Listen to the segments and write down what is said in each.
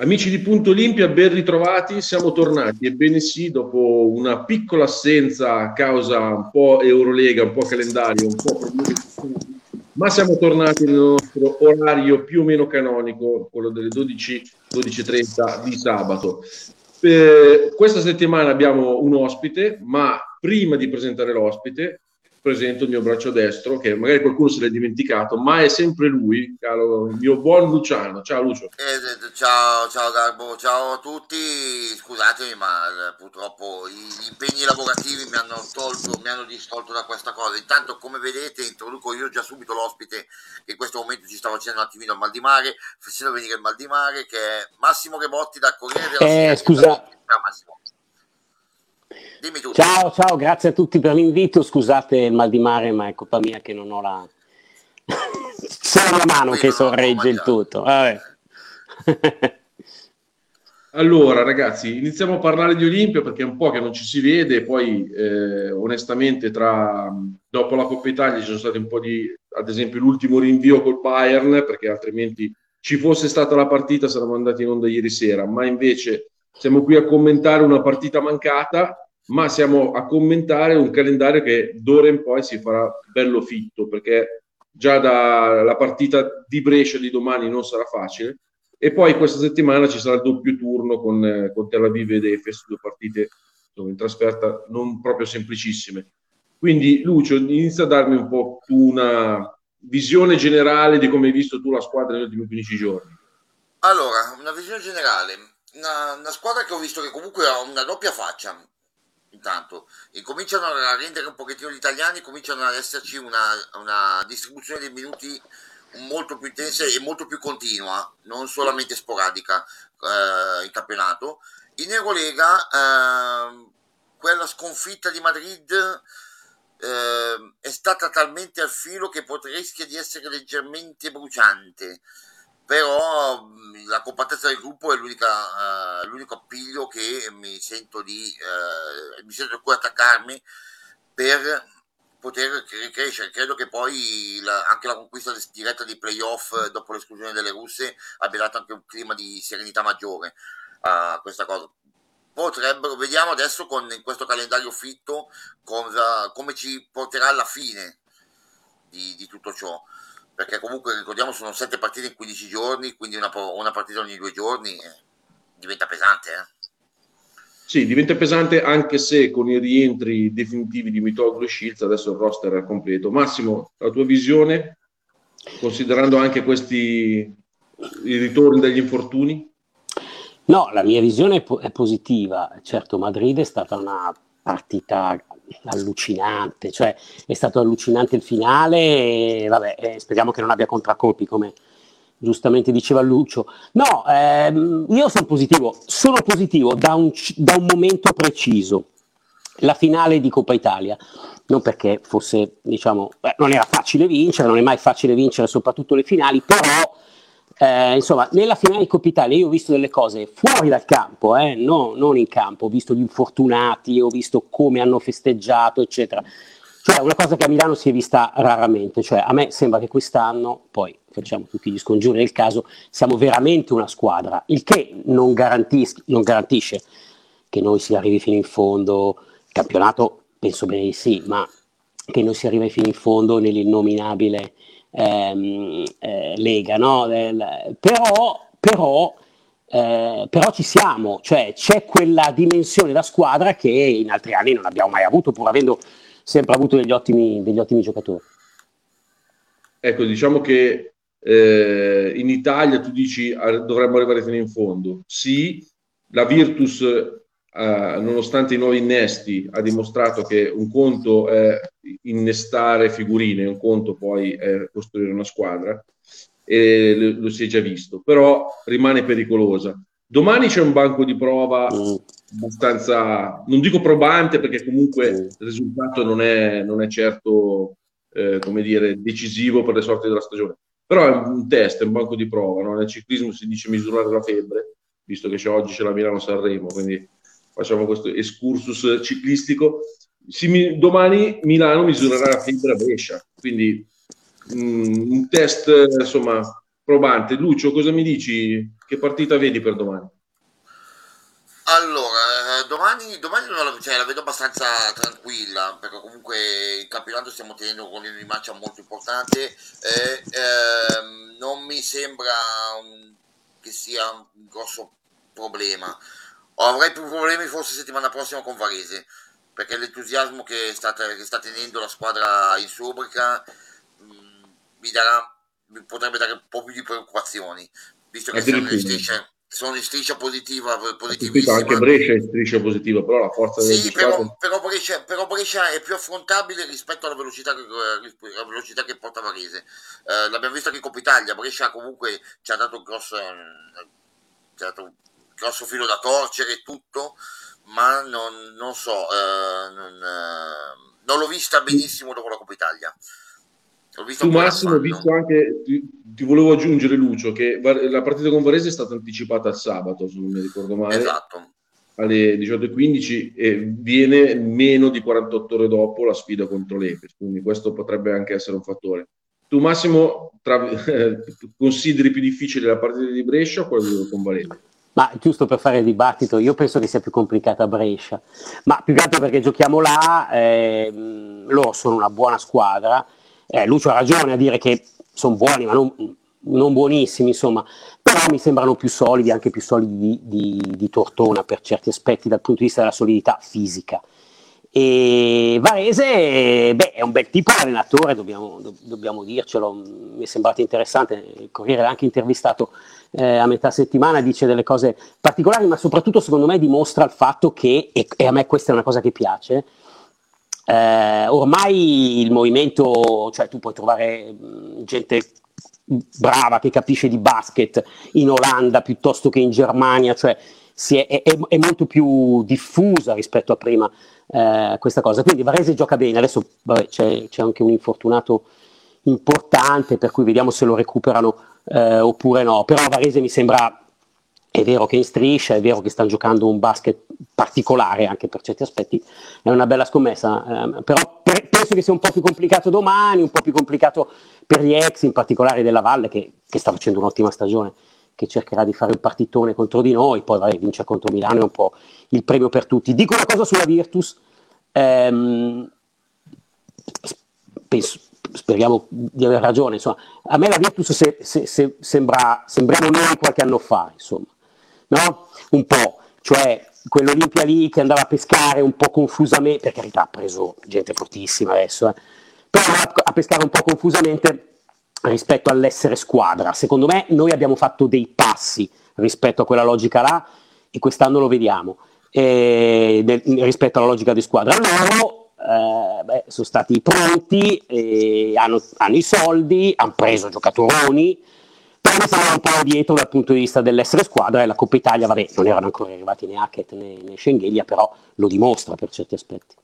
Amici di Punto Olimpia, ben ritrovati, siamo tornati, ebbene sì, dopo una piccola assenza a causa un po' Eurolega, un po' calendario, un po' problemi, ma siamo tornati nel nostro orario più o meno canonico, quello delle 12, 12.30 di sabato. Eh, questa settimana abbiamo un ospite, ma prima di presentare l'ospite, presento il mio braccio destro, che magari qualcuno se l'è dimenticato, ma è sempre lui, caro, il mio buon Luciano. Ciao Lucio. Eh, ciao, ciao Garbo, ciao a tutti. Scusatemi, ma eh, purtroppo gli impegni lavorativi mi hanno tolto, mi hanno distolto da questa cosa. Intanto, come vedete, introduco io già subito l'ospite che in questo momento ci sta facendo un attimino il mal di mare, facendo venire il mal di mare, che è Massimo Rebotti da Corriere della eh, Sera. Scusa. Ciao Massimo. Dimmi tu. Ciao, ciao, grazie a tutti per l'invito. Scusate il mal di mare, ma è colpa mia che non ho la. Solo la mano che sorregge il tutto. allora, ragazzi, iniziamo a parlare di Olimpia perché è un po' che non ci si vede. Poi, eh, onestamente, tra, dopo la Coppa Italia ci sono stati un po' di, ad esempio, l'ultimo rinvio col Bayern, perché altrimenti ci fosse stata la partita saremmo andati in onda ieri sera. Ma invece siamo qui a commentare una partita mancata ma siamo a commentare un calendario che d'ora in poi si farà bello fitto perché già dalla partita di Brescia di domani non sarà facile e poi questa settimana ci sarà il doppio turno con, con Tel Aviv ed Efes, due partite in trasferta non proprio semplicissime. Quindi Lucio, inizia a darmi un po' una visione generale di come hai visto tu la squadra negli ultimi 15 giorni. Allora, una visione generale, una, una squadra che ho visto che comunque ha una doppia faccia, intanto incominciano a rendere un pochettino gli italiani, cominciano ad esserci una, una distribuzione dei minuti molto più intensa e molto più continua, non solamente sporadica eh, in campionato. In Eurolega eh, quella sconfitta di Madrid eh, è stata talmente al filo che rischia di essere leggermente bruciante però la compattezza del gruppo è uh, l'unico appiglio che mi sento di uh, mi sento cui attaccarmi per poter crescere. Credo che poi la, anche la conquista diretta dei playoff dopo l'esclusione delle russe abbia dato anche un clima di serenità maggiore a questa cosa. Potrebbero, vediamo adesso con questo calendario fitto cosa, come ci porterà alla fine di, di tutto ciò perché comunque ricordiamo sono sette partite in 15 giorni, quindi una, una partita ogni due giorni eh, diventa pesante. Eh? Sì, diventa pesante anche se con i rientri definitivi di Mitoglu e Shields adesso il roster è completo. Massimo, la tua visione, considerando anche questi i ritorni dagli infortuni? No, la mia visione è positiva. Certo, Madrid è stata una partita allucinante, cioè è stato allucinante il finale e vabbè, eh, speriamo che non abbia contraccolpi come giustamente diceva Lucio. No, ehm, io sono positivo, sono positivo da un, da un momento preciso, la finale di Coppa Italia, non perché fosse, diciamo, beh, non era facile vincere, non è mai facile vincere soprattutto le finali, però eh, insomma, nella finale di Coppa Italia io ho visto delle cose fuori dal campo, eh, no, non in campo, ho visto gli infortunati, ho visto come hanno festeggiato, eccetera. Cioè, una cosa che a Milano si è vista raramente, cioè a me sembra che quest'anno, poi facciamo tutti gli scongiuri del caso, siamo veramente una squadra, il che non, garantis- non garantisce che noi si arrivi fino in fondo, il campionato penso bene di sì, ma che noi si arrivi fino in fondo nell'innominabile ehm, eh, Lega, no? Del, però, però, eh, però ci siamo, cioè c'è quella dimensione da squadra che in altri anni non abbiamo mai avuto, pur avendo sempre avuto degli ottimi, degli ottimi giocatori. Ecco, diciamo che eh, in Italia tu dici dovremmo arrivare fino in fondo. Sì, la Virtus Uh, nonostante i nuovi innesti, ha dimostrato che un conto è innestare figurine, un conto poi è costruire una squadra, e lo, si è già visto, però rimane pericolosa. Domani c'è un banco di prova mm. abbastanza, non dico probante perché comunque mm. il risultato non è, non è certo, eh, come dire, decisivo per le sorti della stagione, però è un test, è un banco di prova, no? nel ciclismo si dice misurare la febbre, visto che c'è, oggi c'è la Milano-Sanremo, quindi facciamo questo excursus ciclistico. Si, domani Milano misurerà la fibra Brescia, quindi mh, mm, un test insomma probante. Lucio, cosa mi dici? Che partita vedi per domani? Allora, eh, domani, domani la, cioè, la, vedo abbastanza tranquilla, perché comunque il campionato stiamo tenendo con un match molto importante. Eh, eh, non mi sembra che sia un grosso problema. Avrei più problemi forse settimana prossima con Varese, perché l'entusiasmo che sta, che sta tenendo la squadra in Subrica mm, mi, darà, mi potrebbe dare un po' più di preoccupazioni, visto che siamo in striscia sono in striscia positiva. Anche Brescia è in striscia positiva, però la forza sì, del però, però, Brescia, però Brescia è più affrontabile rispetto alla velocità che, alla velocità che porta Varese. Eh, l'abbiamo visto anche in Coppa Italia, Brescia comunque ci ha dato un grosso, ci ha dato grosso filo da torcere e tutto, ma non, non so, eh, non, eh, non l'ho vista benissimo dopo la Coppa Italia. Tu Massimo, ho visto anche, ti, ti, volevo aggiungere Lucio, che la partita con Varese è stata anticipata al sabato, se non mi ricordo male. Esatto. Alle 18.15 e viene meno di 48 ore dopo la sfida contro l'Epes, quindi questo potrebbe anche essere un fattore. Tu Massimo tra, eh, consideri più difficile la partita di Brescia o quella con Varese? Ma giusto per fare il dibattito, io penso che sia più complicata Brescia, ma più che altro perché giochiamo là, eh, loro sono una buona squadra, eh, Lucio ha ragione a dire che sono buoni, ma non, non, buonissimi, insomma, però mi sembrano più solidi, anche più solidi di, di, di, Tortona per certi aspetti dal punto di vista della solidità fisica. E Varese beh, è un bel tipo di allenatore, dobbiamo, do, dobbiamo, dircelo, mi è sembrato interessante, il Corriere l'ha anche intervistato eh, a metà settimana, dice delle cose particolari, ma soprattutto secondo me dimostra il fatto che, e, e a me questa è una cosa che piace, eh, ormai il movimento, cioè tu puoi trovare gente brava che capisce di basket in Olanda piuttosto che in Germania, cioè è, è, è, molto più diffusa rispetto a prima eh, questa cosa. Quindi Varese gioca bene, adesso vabbè, c'è, c'è, anche un infortunato importante, per cui vediamo se lo recuperano eh, oppure no, però Varese mi sembra è vero che in striscia, è vero che stanno giocando un basket particolare anche per certi aspetti, è una bella scommessa, eh, però per, penso che sia un po' più complicato domani, un po' più complicato per gli ex, in particolare della Valle che, che sta facendo un'ottima stagione, che cercherà di fare il partitone contro di noi, poi vai, vince contro Milano è un po' il premio per tutti. Dico una cosa sulla Virtus, ehm, penso, speriamo di aver ragione, insomma, a me la Virtus se, se, se, sembra, sembriamo noi qualche anno fa, insomma no? Un po', cioè quell'Olimpia lì che andava a pescare un po' confusamente, per carità ha preso gente fortissima adesso, eh, però a pescare un po' confusamente rispetto all'essere squadra. Secondo me noi abbiamo fatto dei passi rispetto a quella logica là e quest'anno lo vediamo. E, del, rispetto alla logica di squadra. Loro eh, sono stati pronti, hanno, hanno, i soldi, hanno preso giocatoroni, però siamo un po' dietro dal punto di vista dell'essere squadra e la Coppa Italia, vabbè, non erano ancora arrivati né Hackett né, né Schengelia, però lo dimostra per certi aspetti.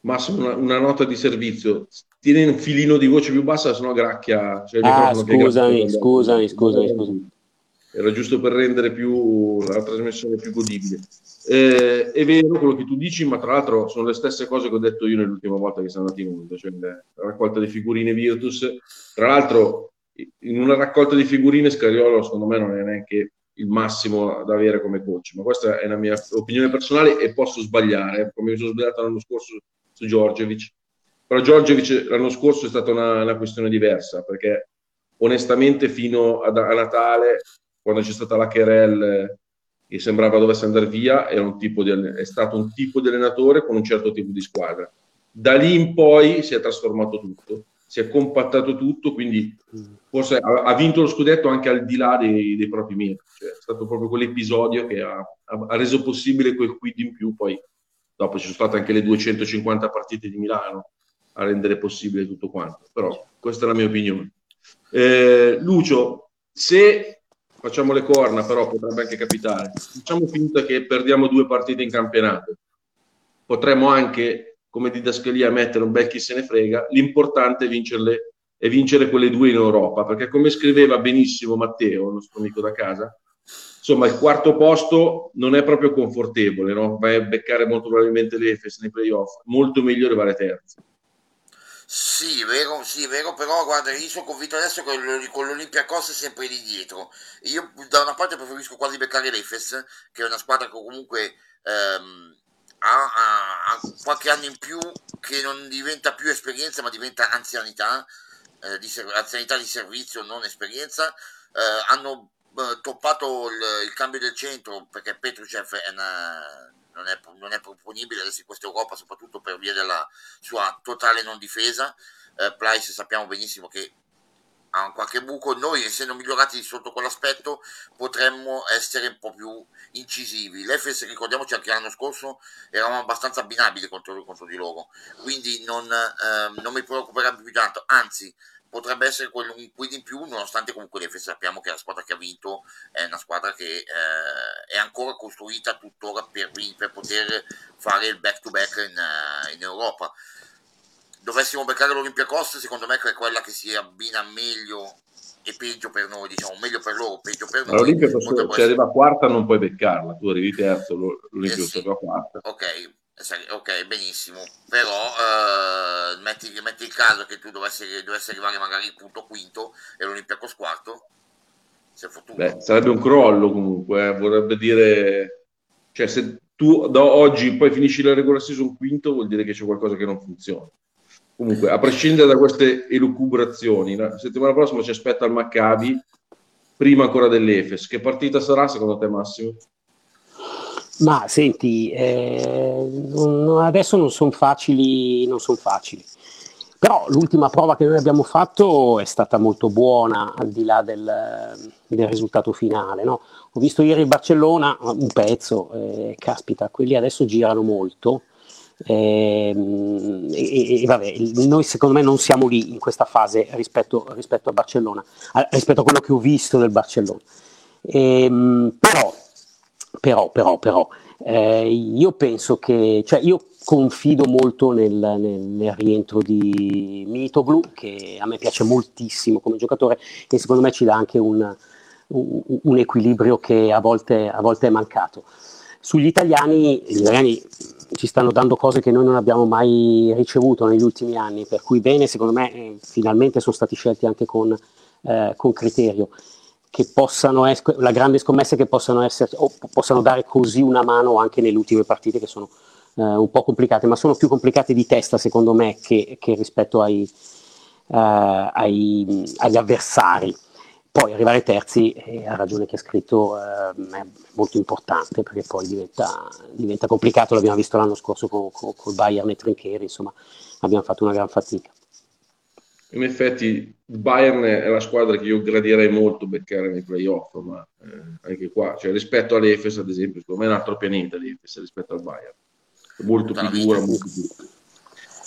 Massimo, una, una, nota di servizio. Tieni un filino di voce più bassa, sennò gracchia. Cioè ah, scusami, scusami, scusami, scusami. Era giusto per rendere più, la trasmissione più godibile. Eh, è vero quello che tu dici, ma tra l'altro sono le stesse cose che ho detto io nell'ultima volta che siamo andati in onda, cioè la raccolta di figurine Virtus. Tra l'altro in una raccolta di figurine Scariolo secondo me non è neanche il massimo da avere come coach, ma questa è la mia opinione personale e posso sbagliare, come mi sono sbagliato l'anno scorso su Giorgevic. Però Giorgevic l'anno scorso è stata una, una questione diversa, perché onestamente fino a, a, Natale, quando c'è stata la Querel che sembrava dovesse andare via, di, è stato un tipo di allenatore con un certo tipo di squadra. Da lì in poi si è trasformato tutto si è compattato tutto, quindi forse ha, ha, vinto lo scudetto anche al di là dei, dei propri meriti. Cioè, è stato proprio quell'episodio che ha, ha, reso possibile quel quid in più. Poi dopo ci sono state anche le 250 partite di Milano a rendere possibile tutto quanto. Però questa è la mia opinione. Eh, Lucio, se facciamo le corna, però potrebbe anche capitare, facciamo finta che perdiamo due partite in campionato. Potremmo anche come didascalia mettere un bel chi se ne frega, l'importante è vincerle e vincere quelle due in Europa, perché come scriveva benissimo Matteo, il nostro amico da casa, insomma il quarto posto non è proprio confortevole, no? vai a beccare molto probabilmente l'Efes nei playoff, molto meglio arrivare terzi. Sì, vero, sì, vero, però guarda, io sono convinto adesso che con l'Olympiacos è sempre lì dietro. Io da una parte preferisco quasi beccare l'Efes, che è una squadra che comunque ehm, ha, ha, ha, qualche anno in più, che non diventa più esperienza, ma diventa anzianità, eh, di, anzianità di servizio, non esperienza. Eh, hanno eh, toppato il, il, cambio del centro perché Petrucev è una non è, non è proponibile adesso in questa Europa, soprattutto per via della sua totale non difesa. Eh, Price sappiamo benissimo che ha un qualche buco, noi essendo migliorati sotto quell'aspetto potremmo essere un po' più incisivi. L'Efes, ricordiamoci anche l'anno scorso, eravamo abbastanza abbinabili contro, contro di loro, quindi non, eh, non mi preoccuperebbe più tanto, anzi potrebbe essere quello, un quid in più, nonostante comunque l'Efes sappiamo che la squadra che ha vinto è una squadra che eh, è ancora costruita tuttora per, per, poter fare il back-to-back in, uh, in Europa. Dovessimo beccare l'Olympiacos, secondo me è quella che si abbina meglio e peggio per noi, diciamo, meglio per loro, peggio per noi. L'Olimpia se arriva quarta non puoi beccarla, tu arrivi terzo, l'Olimpia eh sì. arriva quarta. Ok, Ok, benissimo, però eh, metti, metti, il caso che tu dovessi, dovessi arrivare magari punto quinto e l'Olimpiaco quarto, Beh, sarebbe un crollo comunque, eh. vorrebbe dire, cioè se tu da oggi poi finisci la regular season quinto vuol dire che c'è qualcosa che non funziona. Comunque, a prescindere da queste elucubrazioni, la settimana prossima ci aspetta il Maccabi, prima ancora dell'Efes. Che partita sarà secondo te Massimo? Ma senti, eh, non, adesso non sono facili, non son facili, però l'ultima prova che noi abbiamo fatto è stata molto buona al di là del, del risultato finale. No? Ho visto ieri il Barcellona, un pezzo, eh, caspita, quelli adesso girano molto. Eh, e, e, vabbè, noi secondo me non siamo lì in questa fase rispetto, rispetto a Barcellona, a, rispetto a quello che ho visto del Barcellona. Ehm, però però, però, però, eh, io penso che, cioè io confido molto nel, nel, nel, rientro di Mitoglu, che a me piace moltissimo come giocatore e secondo me ci dà anche un, un, un equilibrio che a volte, a volte, è mancato. Sugli italiani, gli italiani ci stanno dando cose che noi non abbiamo mai ricevuto negli ultimi anni, per cui bene, secondo me eh, finalmente sono stati scelti anche con, eh, con criterio che possano essere, la grande scommessa che possano, essere, o possano dare così una mano anche nelle ultime partite che sono eh, un po' complicate, ma sono più complicate di testa secondo me che, che rispetto ai, uh, ai, agli avversari. Poi arrivare terzi, eh, ha ragione che ha scritto, eh, è molto importante perché poi diventa, diventa, complicato, l'abbiamo visto l'anno scorso con, con, con Bayern e Trincheri, insomma abbiamo fatto una gran fatica in effetti il Bayern è la squadra che io gradirei molto beccare nei playoff, ma eh, anche qua, cioè, rispetto all'Efes ad esempio, secondo me è un altro pianeta l'Efes rispetto al Bayern, è molto Tutta più dura, molto più...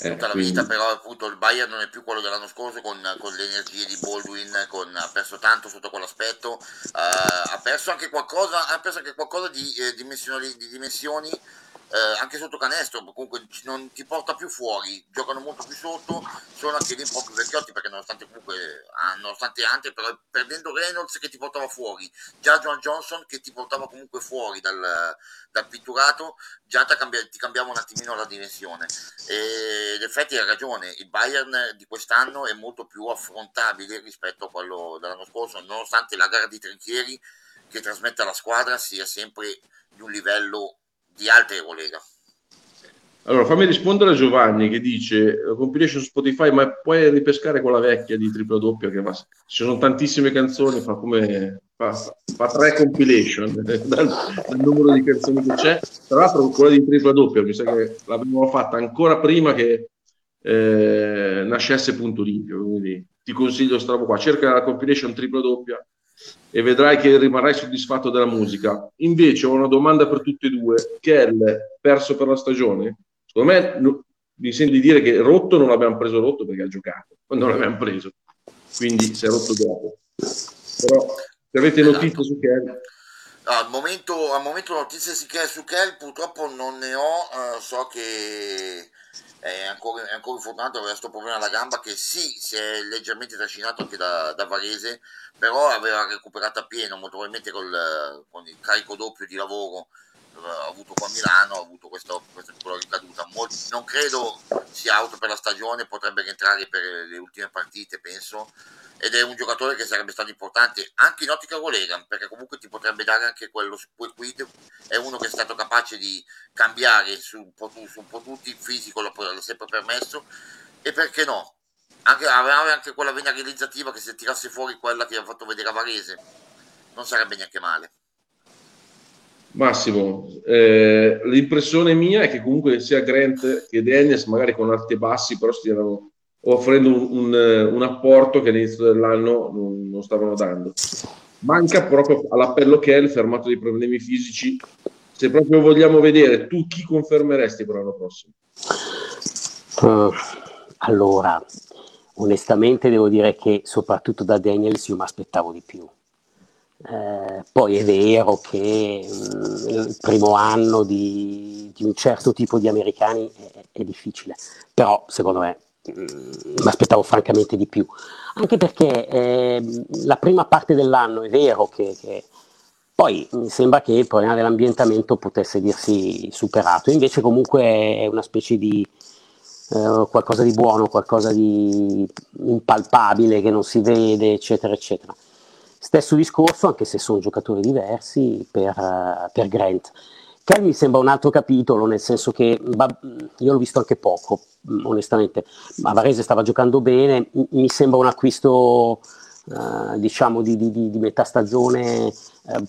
Eh, tutta la quindi... vita, però appunto il Bayern non è più quello dell'anno scorso con, con le energie di Baldwin, con, ha perso tanto sotto quell'aspetto, uh, ha perso anche qualcosa, ha perso anche qualcosa di, eh, dimensioni, di dimensioni eh, anche sotto canestro comunque non ti porta più fuori giocano molto più sotto sono anche lì un po' più vecchiotti perché nonostante comunque ah, nonostante Ante però perdendo Reynolds che ti portava fuori già John Johnson che ti portava comunque fuori dal, dal pitturato già cambia, ti cambiava un attimino la dimensione. E in effetti hai ragione il Bayern di quest'anno è molto più affrontabile rispetto a quello dell'anno scorso nonostante la gara di Trinchieri che trasmette alla squadra sia sempre di un livello di alta Eurolega. Allora, fammi rispondere a Giovanni che dice compilation Spotify, ma puoi ripescare quella vecchia di tripla doppia che va, ci sono tantissime canzoni, fa come fa, fa tre compilation dal, dal, numero di canzoni che c'è. Tra l'altro quella di tripla doppia, mi sa che l'abbiamo fatta ancora prima che eh, nascesse Punto Limpio, quindi ti consiglio strabo qua, cerca la compilation tripla doppia e vedrai che rimarrai soddisfatto della musica. Invece ho una domanda per tutti e due. Kell, perso per la stagione? Secondo me no, mi senti di dire che rotto non l'abbiamo preso rotto perché ha giocato, non l'abbiamo preso. Quindi si è rotto dopo. Però se avete notizie su Kell... No, al, momento, al momento notizie su Kell purtroppo non ne ho, uh, so che è ancora, è ancora infortunato, aveva questo problema alla gamba che sì, si è leggermente trascinato anche da, da Varese, però aveva recuperato a pieno, molto probabilmente col, con il carico doppio di lavoro ha avuto qua a Milano, ha avuto questo, questa piccola ricaduta. Molti, non credo sia auto per la stagione, potrebbe rientrare per le ultime partite, penso. Ed è un giocatore che sarebbe stato importante anche in ottica Golegan, perché comunque ti potrebbe dare anche quello su quid. È uno che è stato capace di cambiare su un po', su un po tutti, il fisico l'ha sempre permesso. E perché no? Anche, aveva anche quella vena realizzativa che se tirasse fuori quella che ha fatto vedere a Varese, non sarebbe neanche male. Massimo, eh, l'impressione mia è che comunque sia Grant che Daniels, magari con alti e bassi, però stiano offrendo un, un, un apporto che all'inizio dell'anno non, non, stavano dando. Manca proprio all'appello che è il fermato dei problemi fisici. Se proprio vogliamo vedere, tu chi confermeresti per l'anno prossimo? Uh, allora, onestamente devo dire che soprattutto da Daniels io mi aspettavo di più eh, poi è vero che mh, mm, il primo anno di, di, un certo tipo di americani è, è difficile, però secondo me mi aspettavo francamente di più, anche perché eh, la prima parte dell'anno è vero che, che, poi mi sembra che il problema dell'ambientamento potesse dirsi superato, invece comunque è una specie di eh, qualcosa di buono, qualcosa di impalpabile che non si vede, eccetera, eccetera. Stesso discorso, anche se sono giocatori diversi, per, uh, per Grant. Kel mi sembra un altro capitolo, nel senso che io l'ho visto anche poco, mm, onestamente. Ma Varese stava giocando bene, mi sembra un acquisto, uh, diciamo, di, di, di, metà stagione. Uh,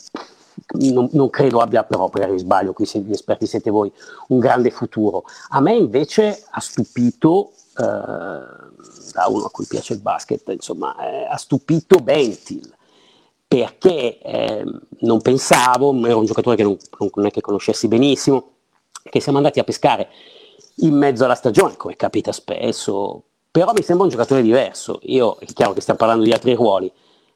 non, non, credo abbia però, magari sbaglio, qui gli esperti siete voi, un grande futuro. A me invece ha stupito, eh, da uno a cui piace il basket, insomma, eh, ha stupito Bentil perché eh, non pensavo, era un giocatore che non, non, è che conoscessi benissimo, che siamo andati a pescare in mezzo alla stagione, come capita spesso, però mi sembra un giocatore diverso. Io è chiaro che stiamo parlando di altri ruoli.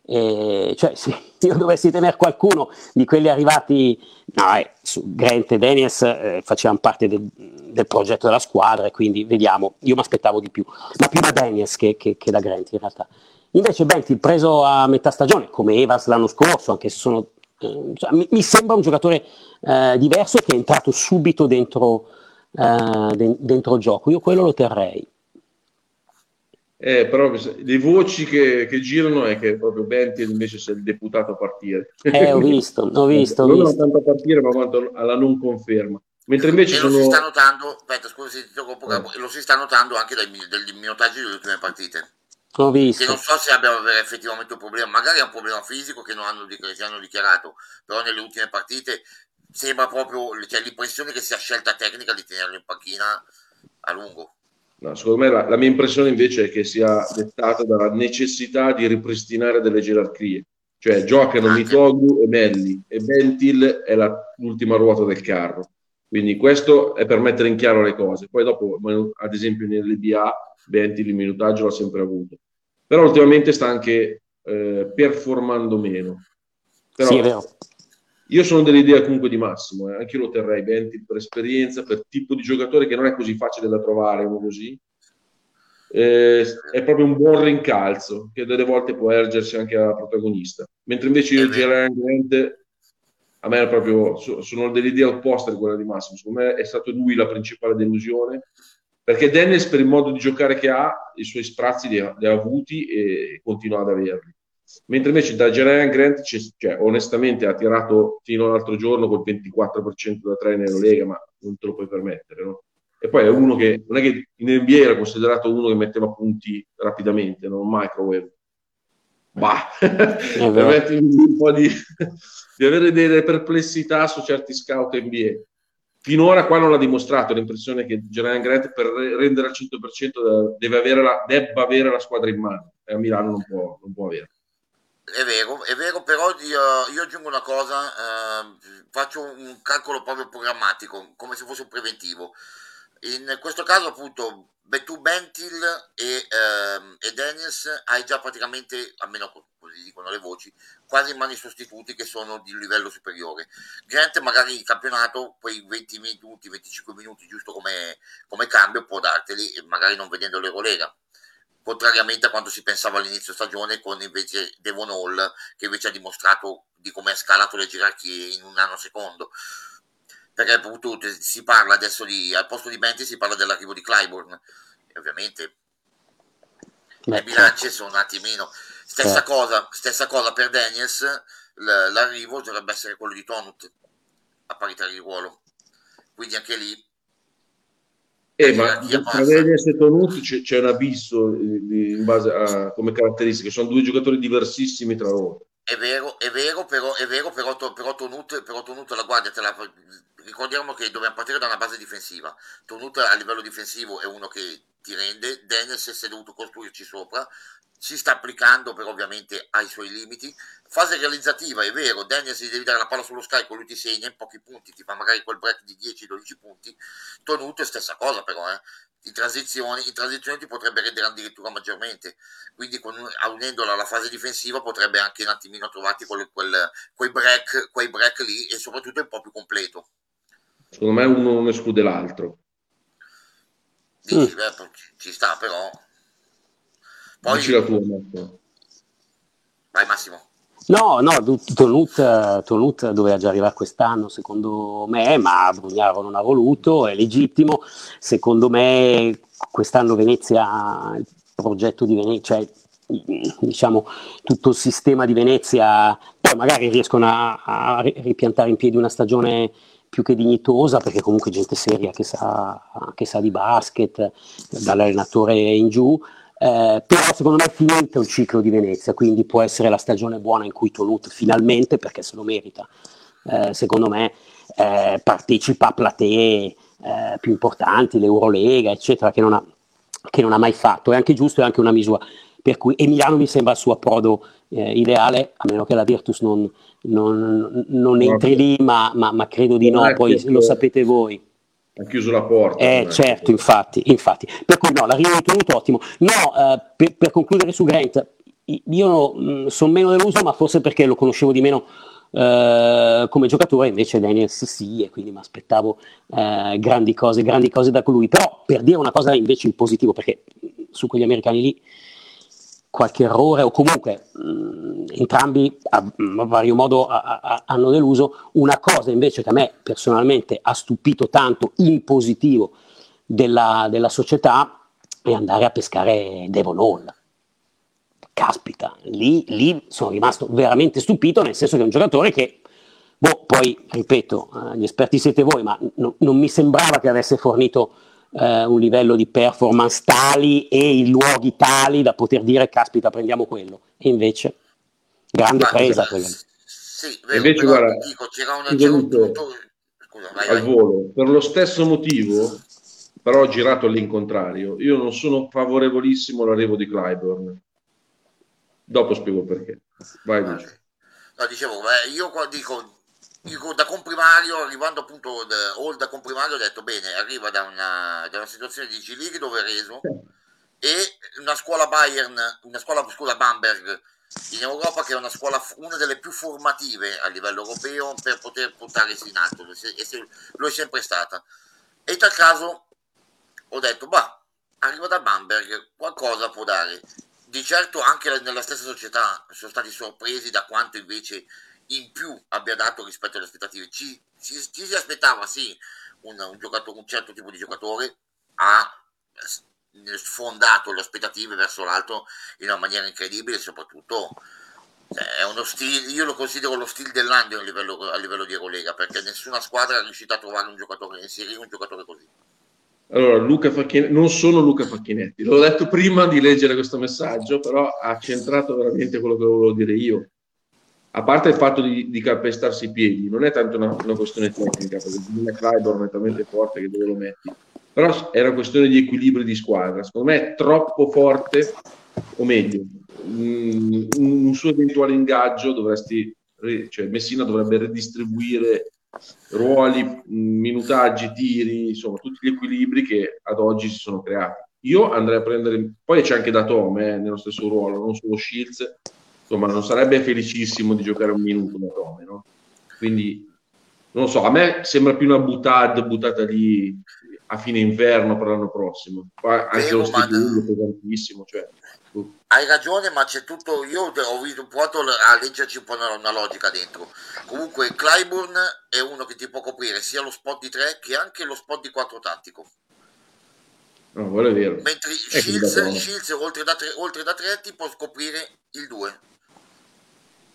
Eh, cioè, se io dovessi tenere qualcuno di quelli arrivati, no, eh, Grant e Daniels eh, facevano parte del, del, progetto della squadra, e quindi vediamo. Io mi aspettavo di più, ma più da Daniels che, che, che da Grant in realtà. Invece Bentil preso a metà stagione, come Evans l'anno scorso, anche se sono, eh, cioè, mi, mi, sembra un giocatore eh, diverso che è entrato subito dentro, eh, de- dentro il gioco. Io quello lo terrei. Eh, però le voci che, che, girano è che proprio Bentil invece sia il deputato a partire. Eh, ho visto, ho visto. non ho visto. tanto a partire, ma quanto alla non conferma. Mentre invece e sono... lo si sta notando, aspetta, scusi, eh. lo si sta notando anche dai, dagli minutaggi delle ultime partite. Ho visto. Che non so se abbia effettivamente un problema, magari è un problema fisico che non hanno, che hanno dichiarato, però nelle ultime partite sembra proprio, cioè l'impressione che sia scelta tecnica di tenerlo in panchina a lungo. No, secondo me la, la, mia impressione invece è che sia dettata dalla necessità di ripristinare delle gerarchie. Cioè giocano Anche. Mitoglu e Melli e Bentil è la, l'ultima ruota del carro. Quindi questo è per mettere in chiaro le cose. Poi dopo, ad esempio nell'EBA, Bentil il minutaggio l'ha sempre avuto però ultimamente sta anche eh, performando meno. Però sì, è vero. Io sono dell'idea comunque di Massimo, eh. anche io lo terrei Benti per esperienza, per tipo di giocatore che non è così facile da trovare, uno così. Eh, è proprio un buon rincalzo che delle volte può ergersi anche alla protagonista. Mentre invece io, Gerard Grant, a me è proprio, sono dell'idea opposta di quella di Massimo. Secondo me è stato lui la principale delusione perché Dennis per il modo di giocare che ha, i suoi sprazzi li ha, li ha avuti e continua ad averli. Mentre invece da Jerian Grant, cioè, onestamente, ha tirato fino all'altro giorno col 24% da 3 nella Lega, ma non te lo puoi permettere, no? E poi è uno che non è che in NBA era considerato uno che metteva punti rapidamente, non microwave. Bah, permettimi un po' di, di avere delle perplessità su certi scout NBA finora qua non l'ha dimostrato l'impressione che Gerayan Grant per rendere al 100% deve avere la, debba avere la squadra in mano. E a Milano non può, non può avere. È vero, è vero, però io, io aggiungo una cosa, eh, faccio un calcolo proprio programmatico, come se fosse un preventivo. In questo caso, appunto, tu Bentil e, ehm, e Daniels hai già praticamente, almeno così dicono le voci, quasi in mani sostituti che sono di livello superiore. Grant magari il campionato, quei 20 minuti, 25 minuti giusto come, come cambio può darteli, magari non vedendo l'Eurolega contrariamente a quanto si pensava all'inizio stagione con invece Devon Hall che invece ha dimostrato di come ha scalato le gerarchie in un anno secondo perché appunto si parla adesso di, al posto di Bentley si parla dell'arrivo di Clyburn, e ovviamente le bilance sono un attimino. Stessa certo. cosa, stessa cosa per Daniels l'arrivo dovrebbe essere quello di Tonut a parità di ruolo. Quindi anche lì eh, ma tra Daniels e Tonut c'è, c'è, un abisso in base a come caratteristiche. Sono due giocatori diversissimi tra loro. È vero, è vero, però, è vero, però, però Tonut, però Tonut la guardia te la, ricordiamo che dobbiamo partire da una base difensiva. Tonut a livello difensivo è uno che ti rende, Dennis si è dovuto costruirci sopra, si sta applicando però ovviamente ai suoi limiti. Fase realizzativa, è vero, Dennis si devi dare la palla sullo scarico, lui ti segna in pochi punti, ti fa magari quel break di 10-12 punti. Tonut è stessa cosa però, eh in transizione, in transizione ti potrebbe rendere addirittura maggiormente, quindi con, unendola alla fase difensiva potrebbe anche un attimino trovarti quel, quel, quei, break, quei break lì e soprattutto un po' più completo. Secondo me uno non esclude l'altro. Dici, mm. beh, ci sta però. Poi... Dici la tua, Massimo. Vai Massimo. No, no, Tonut, Tonut doveva già arrivare quest'anno secondo me, ma Brugnaro non ha voluto, è legittimo. Secondo me quest'anno Venezia, il progetto di Venezia, cioè diciamo tutto il sistema di Venezia, poi magari riescono a, a ripiantare in piedi una stagione più che dignitosa, perché comunque gente seria che sa, che sa di basket, dall'allenatore in giù, eh, però secondo me è finito il ciclo di Venezia, quindi può essere la stagione buona in cui Tolut finalmente, perché se lo merita, eh, secondo me eh, partecipa a platee eh, più importanti, l'Eurolega, eccetera, che non, ha, che non, ha, mai fatto. È anche giusto, è anche una misura. Per cui Emiliano mi sembra il suo approdo eh, ideale, a meno che la Virtus non, non, non entri lì, ma, ma, ma credo di no, poi lo sapete voi ha chiuso la porta. Eh, certo, infatti, infatti. Per cui no, l'arrivo di tenuto ottimo. No, eh, per, per, concludere su Grant, io mm, sono meno deluso, ma forse perché lo conoscevo di meno eh, come giocatore, invece Daniels sì, e quindi mi aspettavo eh, grandi cose, grandi cose da lui. Però per dire una cosa invece in positivo, perché su quegli americani lì qualche errore o comunque mh, entrambi a, a, vario modo a, a, hanno deluso. Una cosa invece che a me personalmente ha stupito tanto in positivo della, della società è andare a pescare Devon Hall. Caspita, lì, lì, sono rimasto veramente stupito, nel senso che è un giocatore che, boh, poi ripeto, eh, gli esperti siete voi, ma no, non mi sembrava che avesse fornito eh, un livello di performance tali e i luoghi tali da poter dire caspita prendiamo quello. E invece grande Ma, presa quella sì, vero, invece guarda dico, c'era una, c'era un punto... Scusa, vai, al vai. volo per lo stesso motivo però ho girato all'incontrario. Io non sono favorevolissimo all'arrivo di Clyburn. Dopo spiego perché. Vai ah, no, dicevo beh, io dico da comprimario, arrivando appunto da, all da comprimario, ho detto bene, arriva da una, da una situazione di G-League dove è reso e una scuola Bayern, una scuola, scuola Bamberg in Europa che è una scuola, una delle più formative a livello europeo per poter portarsi in alto e se, lo è sempre stata. E in tal caso ho detto, bah, arriva da Bamberg, qualcosa può dare. Di certo anche nella stessa società sono stati sorpresi da quanto invece in più abbia dato rispetto alle aspettative. Ci, ci, ci si aspettava sì un, un, un certo tipo di giocatore ha sfondato le aspettative verso l'alto in una maniera incredibile, soprattutto cioè, è uno stile, io lo considero lo stile dell'anno a livello, a livello di Eurolega, perché nessuna squadra è riuscita a trovare un giocatore, inserire un giocatore così. Allora, Luca Facchinetti, non sono Luca Facchinetti, l'ho detto prima di leggere questo messaggio, però ha centrato veramente quello che volevo dire io a parte il fatto di, di calpestarsi i piedi, non è tanto una, una questione tecnica, perché il Clyburn è talmente forte che dove lo metti, però è una questione di equilibrio di squadra. Secondo me è troppo forte, o meglio, un, un suo eventuale ingaggio dovresti, cioè Messina dovrebbe redistribuire ruoli, minutaggi, tiri, insomma, tutti gli equilibri che ad oggi si sono creati. Io andrei a prendere, poi c'è anche da Tom eh, nello stesso ruolo, non solo Shields, insomma non sarebbe felicissimo di giocare un minuto da Tome, no? Quindi non lo so, a me sembra più una buttata buttata lì a fine inverno per l'anno prossimo. Anche Vero, lo stipendio è pesantissimo. Cioè, hai ragione, ma c'è tutto. Io ho visto, provato a leggerci un po' una, una, logica dentro. Comunque, Clyburn è uno che ti può coprire sia lo spot di 3 che anche lo spot di 4 tattico. No, quello è vero. Mentre Shields, Shields oltre, da 3, oltre da 3 ti può scoprire il 2.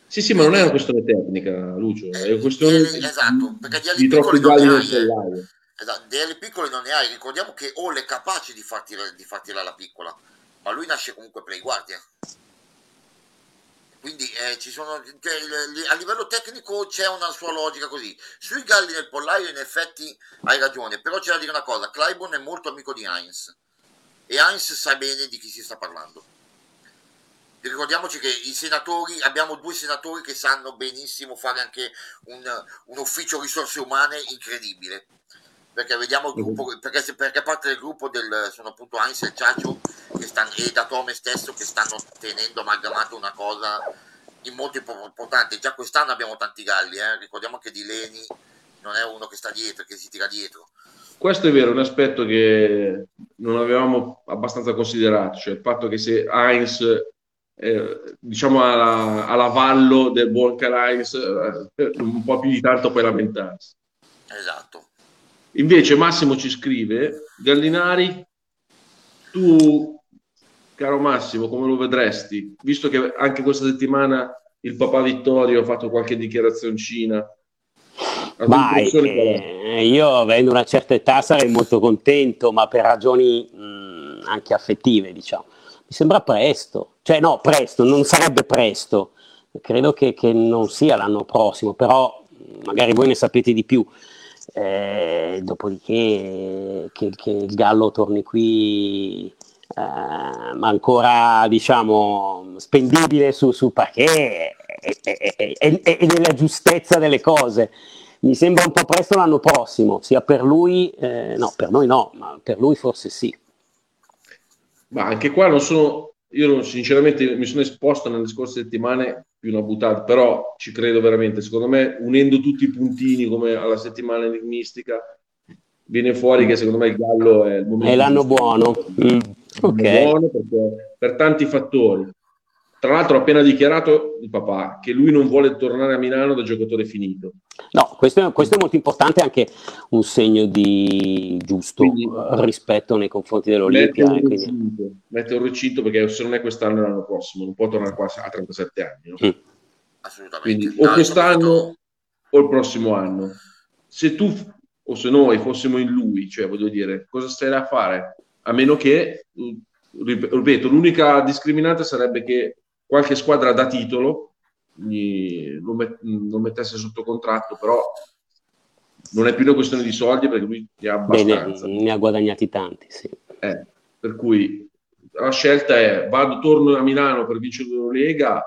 Sì, sì, ma non è una questione tecnica, Lucio, è una questione eh, esatto, perché di ali piccoli non ne hai. Eh. Esatto, di ali piccoli non ne hai. Ricordiamo che Hall è capace di farti, di farti la piccola ma lui nasce comunque play guardia. Quindi eh, ci sono, a livello tecnico c'è una sua logica così. Sui galli nel pollaio in effetti hai ragione, però c'è da dire una cosa, Clyburn è molto amico di Heinz e Heinz sa bene di chi si sta parlando. Ricordiamoci che i senatori, abbiamo due senatori che sanno benissimo fare anche un, un ufficio risorse umane incredibile perché vediamo il gruppo, perché, perché parte del gruppo del, sono appunto Heinz e Ciaccio che stanno, e da Tome stesso che stanno tenendo amalgamato una cosa molto importante. Già quest'anno abbiamo tanti galli, eh? ricordiamo che Di Leni non è uno che sta dietro, che si tira dietro. Questo è vero, un aspetto che non avevamo abbastanza considerato, cioè il fatto che se Heinz eh, diciamo alla, alla, vallo del buon Heinz eh, un po' più di tanto puoi lamentarsi. Esatto. Invece Massimo ci scrive, Gallinari, tu, caro Massimo, come lo vedresti? Visto che anche questa settimana il papà Vittorio ha fatto qualche dichiarazioncina. Vai, eh, io avendo una certa età sarei molto contento, ma per ragioni mh, anche affettive, diciamo. Mi sembra presto, cioè no, presto, non sarebbe presto, credo che, che non sia l'anno prossimo, però magari voi ne sapete di più. Eh, dopodiché che, che, il Gallo torni qui eh, ancora diciamo spendibile su, su parquet e, nella giustezza delle cose. Mi sembra un po' presto l'anno prossimo sia per lui eh, no per noi no ma per lui forse sì ma anche qua non sono io sinceramente mi sono esposto nelle scorse settimane più una buttata, però ci credo veramente. Secondo me, unendo tutti i puntini come alla settimana enigmistica, viene fuori che secondo me il Gallo è il momento. È l'anno buono. Mm. Okay. buono perché, per tanti fattori. Tra l'altro ha appena dichiarato il papà che lui non vuole tornare a Milano da giocatore finito. No, questo è, questo è molto importante, anche un segno di giusto quindi, eh, rispetto nei confronti dell'Olimpia. Mette un, eh, recinto, mette un recinto perché se non è quest'anno l'anno prossimo, non può tornare qua a 37 anni. No? Mm. Assolutamente. Quindi, o quest'anno o il prossimo anno. Se tu o se noi fossimo in lui, cioè voglio dire, cosa stai a fare? A meno che, ripeto, l'unica discriminante sarebbe che qualche squadra da titolo gli, lo, met, lo, mettesse sotto contratto, però non è più una questione di soldi perché lui ne ha abbastanza. Bene, ne ha guadagnati tanti, sì. Eh, per cui la scelta è vado, torno a Milano per vincere la Lega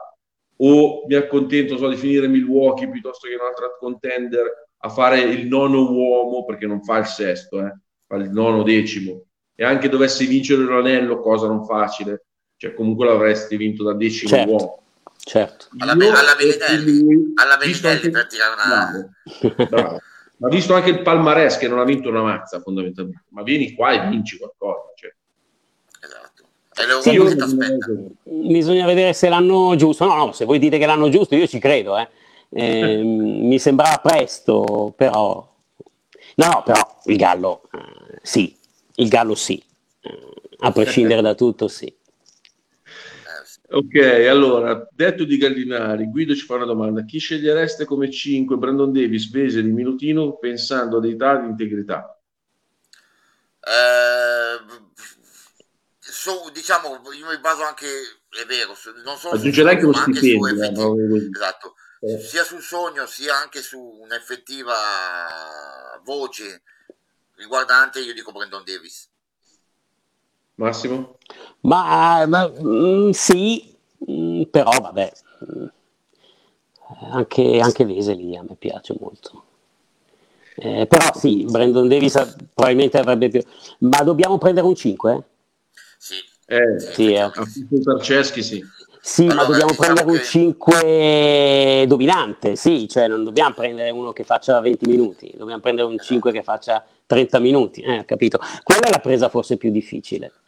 o mi accontento so, di finire Milwaukee piuttosto che un'altra contender a fare il nono uomo perché non fa il sesto, eh, fa il nono decimo e anche dovesse vincere l'anello, cosa non facile, cioè comunque l'avresti vinto da decimo certo, uomo. Certo. Alla, alla Bellinelli, alla Bellinelli per tirare una... Bravo, bravo. Ma visto anche il palmarès che non ha vinto una mazza fondamentalmente, ma vieni qua e vinci qualcosa. Cioè. Esatto. Sì, io, bisogna vedere se l'hanno giusto. No, no, se voi dite che l'hanno giusto, io ci credo. Eh. Eh, mi sembrava presto, però... No, no, però il Gallo eh, sì, il Gallo sì, eh, a prescindere da tutto sì. Ok, allora, detto di Gallinari, Guido ci fa una domanda. Chi scegliereste come 5 Brandon Davis, Veseli, Minutino pensando ad età di integrità? Eh, so, diciamo, io mi baso anche, è vero, non solo Aggiungerei anche lo stipendio. Eh, no? Esatto, eh. sia sul sogno sia anche su un'effettiva voce riguardante, io dico Brandon Davis. Massimo? Ma, ma mm, sì, mm, però vabbè, mm, anche, anche Veseli a me piace molto. Eh, però sì, Brandon Davis probabilmente avrebbe più... Ma dobbiamo prendere un 5? Sì. Eh, sì, eh. Sì. Sì, allora, ma dobbiamo diciamo prendere un 5 dominante, sì, cioè non dobbiamo prendere uno che faccia 20 minuti, dobbiamo prendere un 5 che faccia 30 minuti, eh, capito? Quella è la presa forse più difficile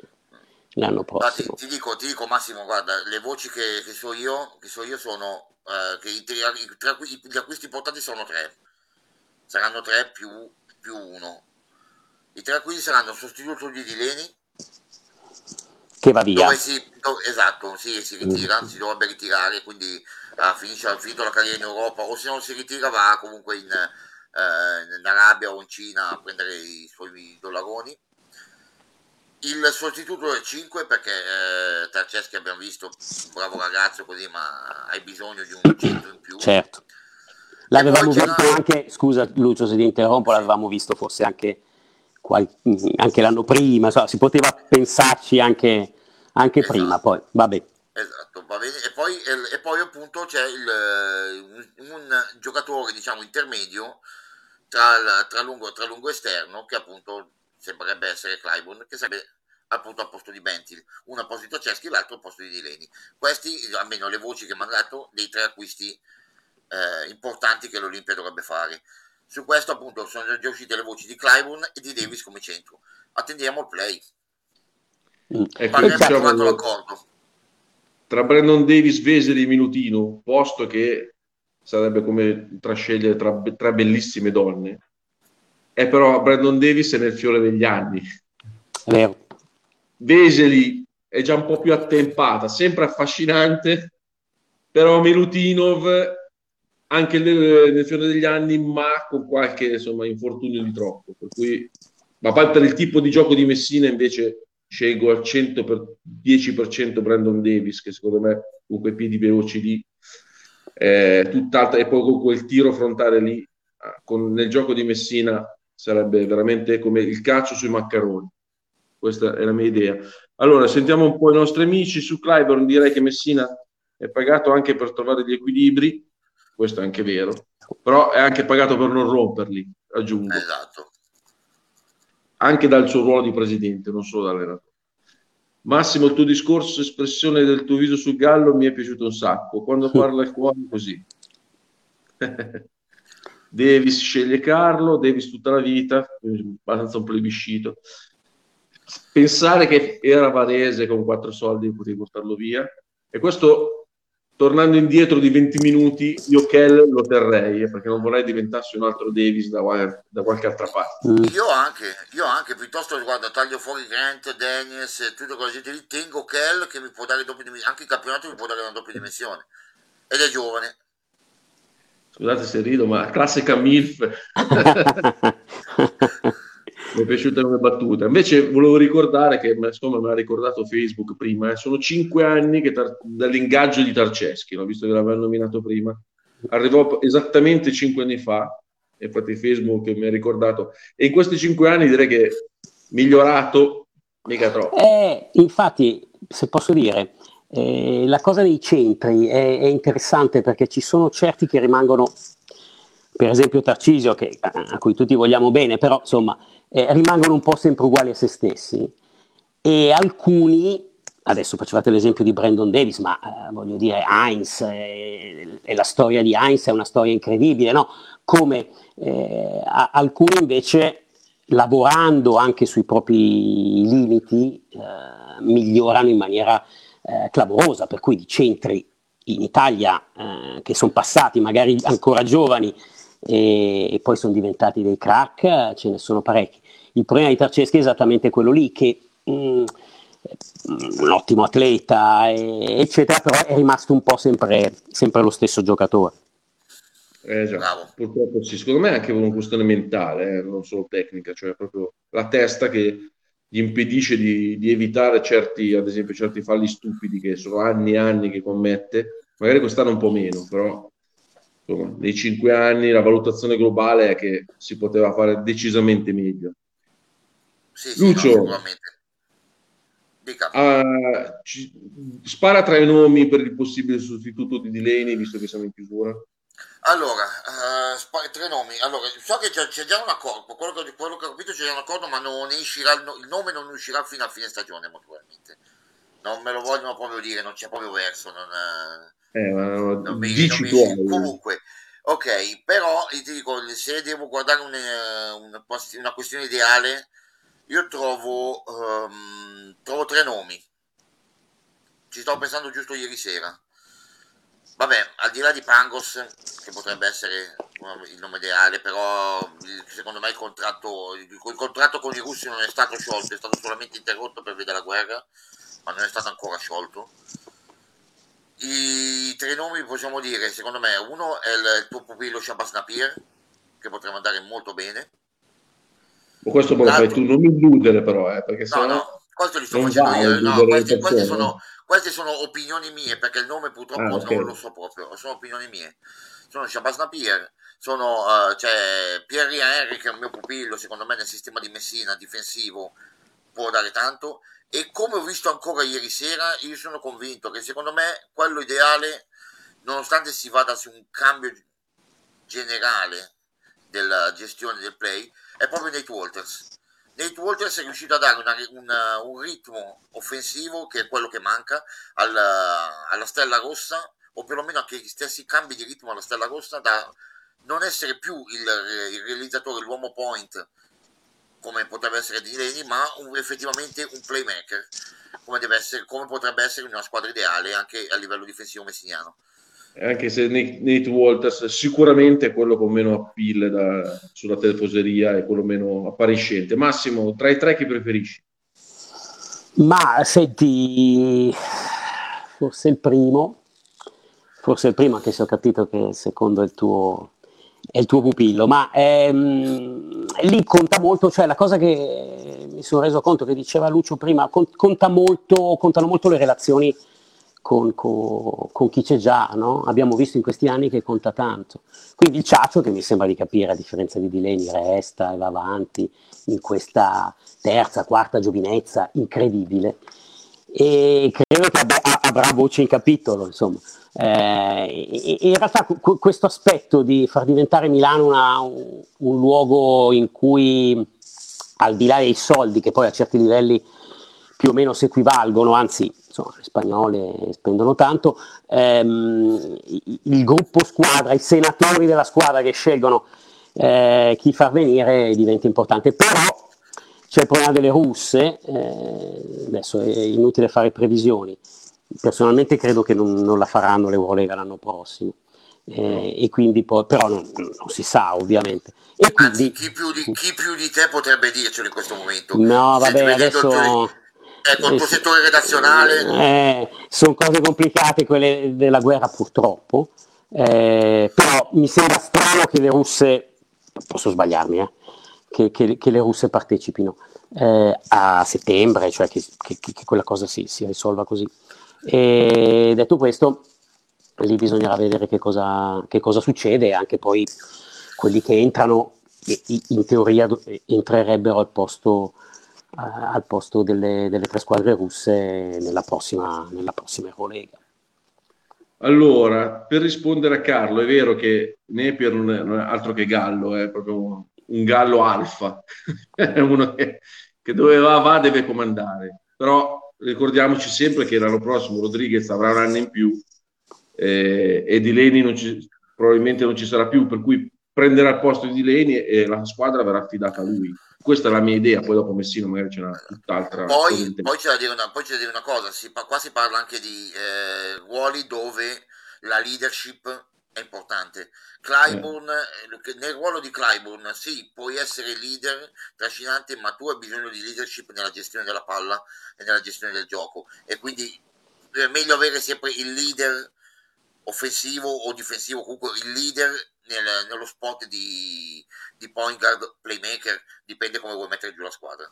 l'anno prossimo. Ti, ti, dico, ti, dico, Massimo, guarda, le voci che, che so io, che so io sono eh, che i, i, gli acquisti portati sono tre, saranno tre più, più uno. I tre acquisti saranno sostituto di Dileni, che va via. Si, dove, esatto, sì, si ritira, mm. si dovrebbe ritirare, quindi uh, finisce, ha finito la carriera in Europa, o se non si ritira va comunque in, uh, in Arabia o in Cina a prendere i suoi dollaroni. Il sostituto è 5 perché eh, Tarceschi abbiamo visto, un bravo ragazzo così, ma hai bisogno di un centro in più. Certo. L'avevamo visto anche, scusa Lucio se ti interrompo, l'avevamo visto forse anche, anche l'anno prima, so, si poteva pensarci anche anche esatto. prima, poi vabbè. Esatto, va bene. E poi, e poi appunto c'è il, un, un, giocatore, diciamo, intermedio tra, tra, lungo, tra lungo esterno, che appunto sembrerebbe essere Clyburn, che sarebbe appunto al posto di Bentil, uno a posto di Toceschi, l'altro al posto di Dileni. Questi, almeno le voci che mi hanno dato, dei tre acquisti eh, importanti che l'Olimpia dovrebbe fare. Su questo appunto sono già uscite le voci di Clyburn e di Davis come centro. Attendiamo il play. Ecco, diciamo, tra Brandon Davis, Veseli e Minutino, posto che sarebbe come tra scegliere tra, tra bellissime donne, è però Brandon Davis è nel fiore degli anni. Vero. Veseli è già un po' più attempata, sempre affascinante, però Milutinov anche nel, nel fiore degli anni, ma con qualche insomma, infortunio di troppo. Per cui, ma poi per il tipo di gioco di Messina invece scelgo al 110% Brandon Davis, che secondo me con quei piedi veloci lì, eh, tutt'altra, e poi con quel tiro frontale lì, ah, con, nel gioco di Messina sarebbe veramente come il calcio sui maccheroni. Questa è la mia idea. Allora, sentiamo un po' i nostri amici su Clyburn. Direi che Messina è pagato anche per trovare gli equilibri, questo è anche vero, però è anche pagato per non romperli, aggiungo. Esatto anche dal suo ruolo di presidente, non solo da allenatore. Massimo, il tuo discorso, espressione del tuo viso sul gallo mi è piaciuto un sacco. Quando parla il cuore, così. Davis sceglie Carlo, Davis tutta la vita, abbastanza un plebiscito. Pensare che era Varese con quattro soldi potevi portarlo via. E questo tornando indietro di 20 minuti, io Kell lo terrei eh, perché non vorrei diventarsi un altro Davis da, da qualche altra parte. Mm. Io anche, io anche, piuttosto guarda, taglio fuori Grant, Daniels e tutta quella gente lì, tengo Kell che mi può dare doppia dimensione, anche il campionato mi può dare una doppia dimensione ed è giovane. Scusate se rido, ma classica MILF. mi è piaciuta come battuta. Invece volevo ricordare che, insomma, me l'ha ricordato Facebook prima, eh, sono cinque anni che tar- dall'ingaggio di Tarceschi, l'ho visto che l'aveva nominato prima, arrivò esattamente cinque anni fa, e infatti Facebook mi ha ricordato, e in questi cinque anni direi che è migliorato mica troppo. Eh, infatti, se posso dire, eh, la cosa dei centri è, è interessante perché ci sono certi che rimangono per esempio Tarcisio, che, a cui tutti vogliamo bene, però insomma eh, rimangono un po' sempre uguali a se stessi e alcuni, adesso facevate l'esempio di Brandon Davis, ma eh, voglio dire Heinz, eh, e la storia di Heinz è una storia incredibile, no? come eh, alcuni invece lavorando anche sui propri limiti migliorano in maniera eh, clamorosa, per cui di centri in Italia che sono passati magari ancora giovani e, e poi sono diventati dei crack, ce ne sono parecchi. Il problema di Tarceschi è esattamente quello lì, che mh, mm, un ottimo atleta, e, eccetera, però è rimasto un po' sempre, sempre lo stesso giocatore. Eh già, purtroppo sì, secondo me è anche una questione mentale, eh, non solo tecnica, cioè proprio la testa che gli impedisce di, di, evitare certi, ad esempio, certi falli stupidi che sono anni e anni che commette, magari quest'anno un po' meno, però insomma, nei cinque anni la valutazione globale è che si poteva fare decisamente meglio. Sì, Lucio, no, uh, ci, spara tra i nomi per il possibile sostituto di Delaney, visto che siamo in chiusura. Allora, uh, tre nomi. Allora, so che c'è, c'è già un accordo, quello che, quello che, ho capito c'è già un accordo, ma non uscirà, il nome non uscirà fino a fine stagione, molto probabilmente. non me lo vogliono proprio dire, non c'è proprio verso. Non, eh, non mi, dici non comunque, ok, però ti dico, se devo guardare un, una, una, questione ideale, io trovo, um, trovo tre nomi. Ci stavo pensando giusto ieri sera. Vabbè, al di là di Pangos, che potrebbe essere il nome ideale, però secondo me il contratto, il contratto con i russi non è stato sciolto, è stato solamente interrotto per vedere la guerra, ma non è stato ancora sciolto. I tre nomi possiamo dire, secondo me, uno è il, tuo pupillo Shabazz Napier, che potrebbe andare molto bene. Ma questo lo fai tu, non mi illudere però, eh, perché no, no, questo li sto facendo io, no, questi, questi sono queste sono opinioni mie, perché il nome purtroppo ah, okay. non lo so proprio, sono opinioni mie. Sono Shabazz Napier, sono uh, c'è Pierre Henry che è un mio pupillo, secondo me nel sistema di Messina difensivo può dare tanto e come ho visto ancora ieri sera, io sono convinto che secondo me quello ideale, nonostante si vada su un cambio generale della gestione del play, è proprio Nate Walters Nate Walters è riuscito a dare una, una, un ritmo offensivo che è quello che manca alla, alla, Stella Rossa o perlomeno anche gli stessi cambi di ritmo alla Stella Rossa da non essere più il, il realizzatore, l'uomo point come potrebbe essere Di Leni ma un, effettivamente un playmaker come, essere, come potrebbe essere in una squadra ideale anche a livello difensivo messiniano anche se Nate Walters sicuramente è quello con meno appeal da, sulla telefoseria e quello meno appariscente. Massimo, tra i tre chi preferisci? Ma senti, forse il primo, forse il primo, anche se ho capito che secondo il tuo, è il tuo pupillo, ma ehm, lì conta molto, cioè la cosa che mi sono reso conto che diceva Lucio prima, conta molto, contano molto le relazioni con, con, con, chi c'è già, no? abbiamo visto in questi anni che conta tanto. Quindi il Ciaccio, che mi sembra di capire, a differenza di Dileni, resta e va avanti in questa terza, quarta giovinezza incredibile e credo che abbia, avrà voce in capitolo, insomma. Eh, in realtà qu- questo aspetto di far diventare Milano una, un, un luogo in cui, al di là dei soldi, che poi a certi livelli più o meno si equivalgono, anzi insomma, le spagnole spendono tanto, ehm, il gruppo squadra, i senatori della squadra che scelgono eh, chi far venire diventa importante. Però c'è il problema delle russe, eh, adesso è inutile fare previsioni, personalmente credo che non, non la faranno l'Eurolega l'anno prossimo. Eh, e quindi poi, però non, non, si sa ovviamente. E quindi, Anzi, chi, più di, chi più di te potrebbe dircelo in questo momento? No, vabbè, adesso Ecco, il tuo settore redazionale. Eh, sono cose complicate quelle della guerra purtroppo, eh, però mi sembra strano che le russe, posso sbagliarmi, eh, che, che, che, le russe partecipino eh, a settembre, cioè che, che quella cosa si, si, risolva così. E detto questo, lì bisognerà vedere che cosa, cosa succede anche poi quelli che entrano in teoria entrerebbero al posto al posto delle, delle, tre squadre russe nella prossima, nella prossima Eurolega. Allora, per rispondere a Carlo, è vero che Nepier non è, non è altro che Gallo, è proprio un Gallo alfa, è uno che, che dove va va deve comandare, però ricordiamoci sempre che l'anno prossimo Rodriguez avrà un anno in più eh, e Dileni non ci, probabilmente non ci sarà più, per cui prenderà il posto di Dileni e la squadra verrà affidata a lui questa è la mia idea, poi dopo Messino magari c'è una tutt'altra poi, poi c'è da dire una, poi c'è da dire una cosa, si, qua si parla anche di eh, ruoli dove la leadership è importante. Clyburn, eh. nel ruolo di Clyburn, sì, puoi essere leader, trascinante, ma tu hai bisogno di leadership nella gestione della palla e nella gestione del gioco. E quindi è meglio avere sempre il leader offensivo o difensivo, comunque il leader nel, nello spot di, di point guard playmaker, dipende come vuoi mettere giù la squadra.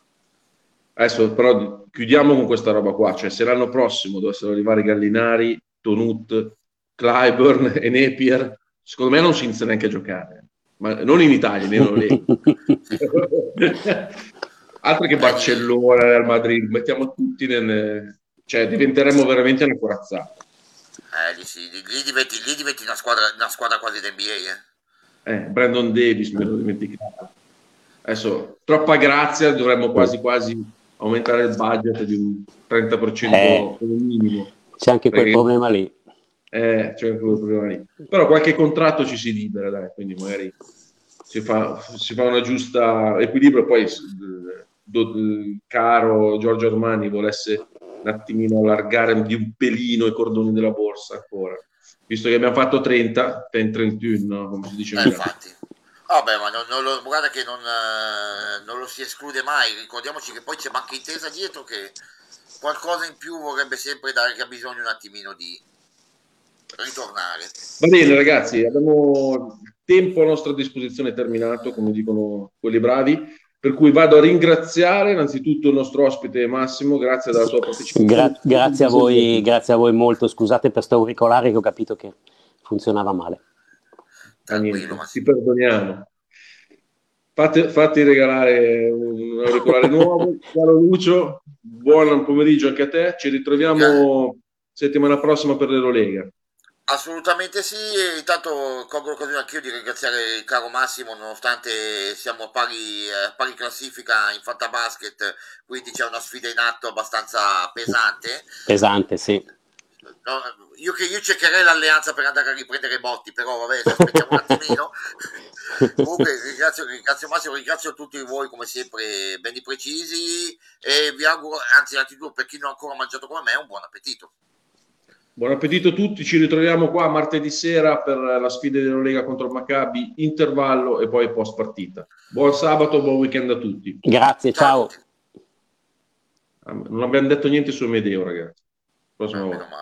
Adesso però chiudiamo con questa roba qua, cioè se l'anno prossimo dovessero arrivare Gallinari, Tonut, Clyburn e Napier, secondo me non si inizia neanche a giocare, ma non in Italia, nemmeno lì. Altro che Barcellona, Real Madrid, mettiamo tutti nel... cioè diventeremo veramente una corazzata. Eh, lì, sì, lì, diventi, lì diventi una, squadra, una squadra quasi da NBA, eh. eh Brandon Davis, me l'ho dimenticato. Adesso, troppa grazia, dovremmo quasi quasi aumentare il budget di un 30% eh, come minimo. C'è anche quel problema lì. Eh, c'è anche quel problema lì. Però qualche contratto ci si libera, dai, quindi magari si fa, si fa una giusta equilibrio. Poi do, caro Giorgio Armani volesse un attimino allargare di un pelino i cordoni della borsa ancora, visto che abbiamo fatto 30, 31, come si dice. Eh, infatti. Vabbè, ma non, non lo, guarda che non, eh, non, lo si esclude mai. Ricordiamoci che poi c'è Banca Intesa dietro che qualcosa in più vorrebbe sempre dare, che ha bisogno un attimino di ritornare. Va bene, ragazzi, abbiamo tempo a nostra disposizione terminato, come dicono quelli bravi. Per cui vado a ringraziare innanzitutto il nostro ospite Massimo, grazie della sua partecipazione. Gra- grazie, a voi, grazie a voi molto, scusate per sto auricolare che ho capito che funzionava male. Niente, ti perdoniamo. Fate, fatti regalare un auricolare nuovo. Caro Lucio, buon pomeriggio anche a te. Ci ritroviamo settimana prossima per l'Eurolega. Assolutamente sì, intanto colgo l'occasione anch'io di ringraziare il caro Massimo, nonostante siamo a pari, a pari classifica in fantabasket, quindi c'è una sfida in atto abbastanza pesante. Pesante, sì. No, io, io cercherei l'alleanza per andare a riprendere Botti, però vabbè, aspettiamo un attimino. Comunque ringrazio, ringrazio Massimo, ringrazio tutti voi come sempre ben precisi e vi auguro, anzi innanzitutto per chi non ha ancora mangiato come me, un buon appetito. Buon appetito a tutti, ci ritroviamo qua martedì sera per la sfida della Lega contro il Maccabi, intervallo e poi post partita. Buon sabato, buon weekend a tutti. Grazie, ciao. Ah, non abbiamo detto niente su Medeo, ragazzi. Prossima volta.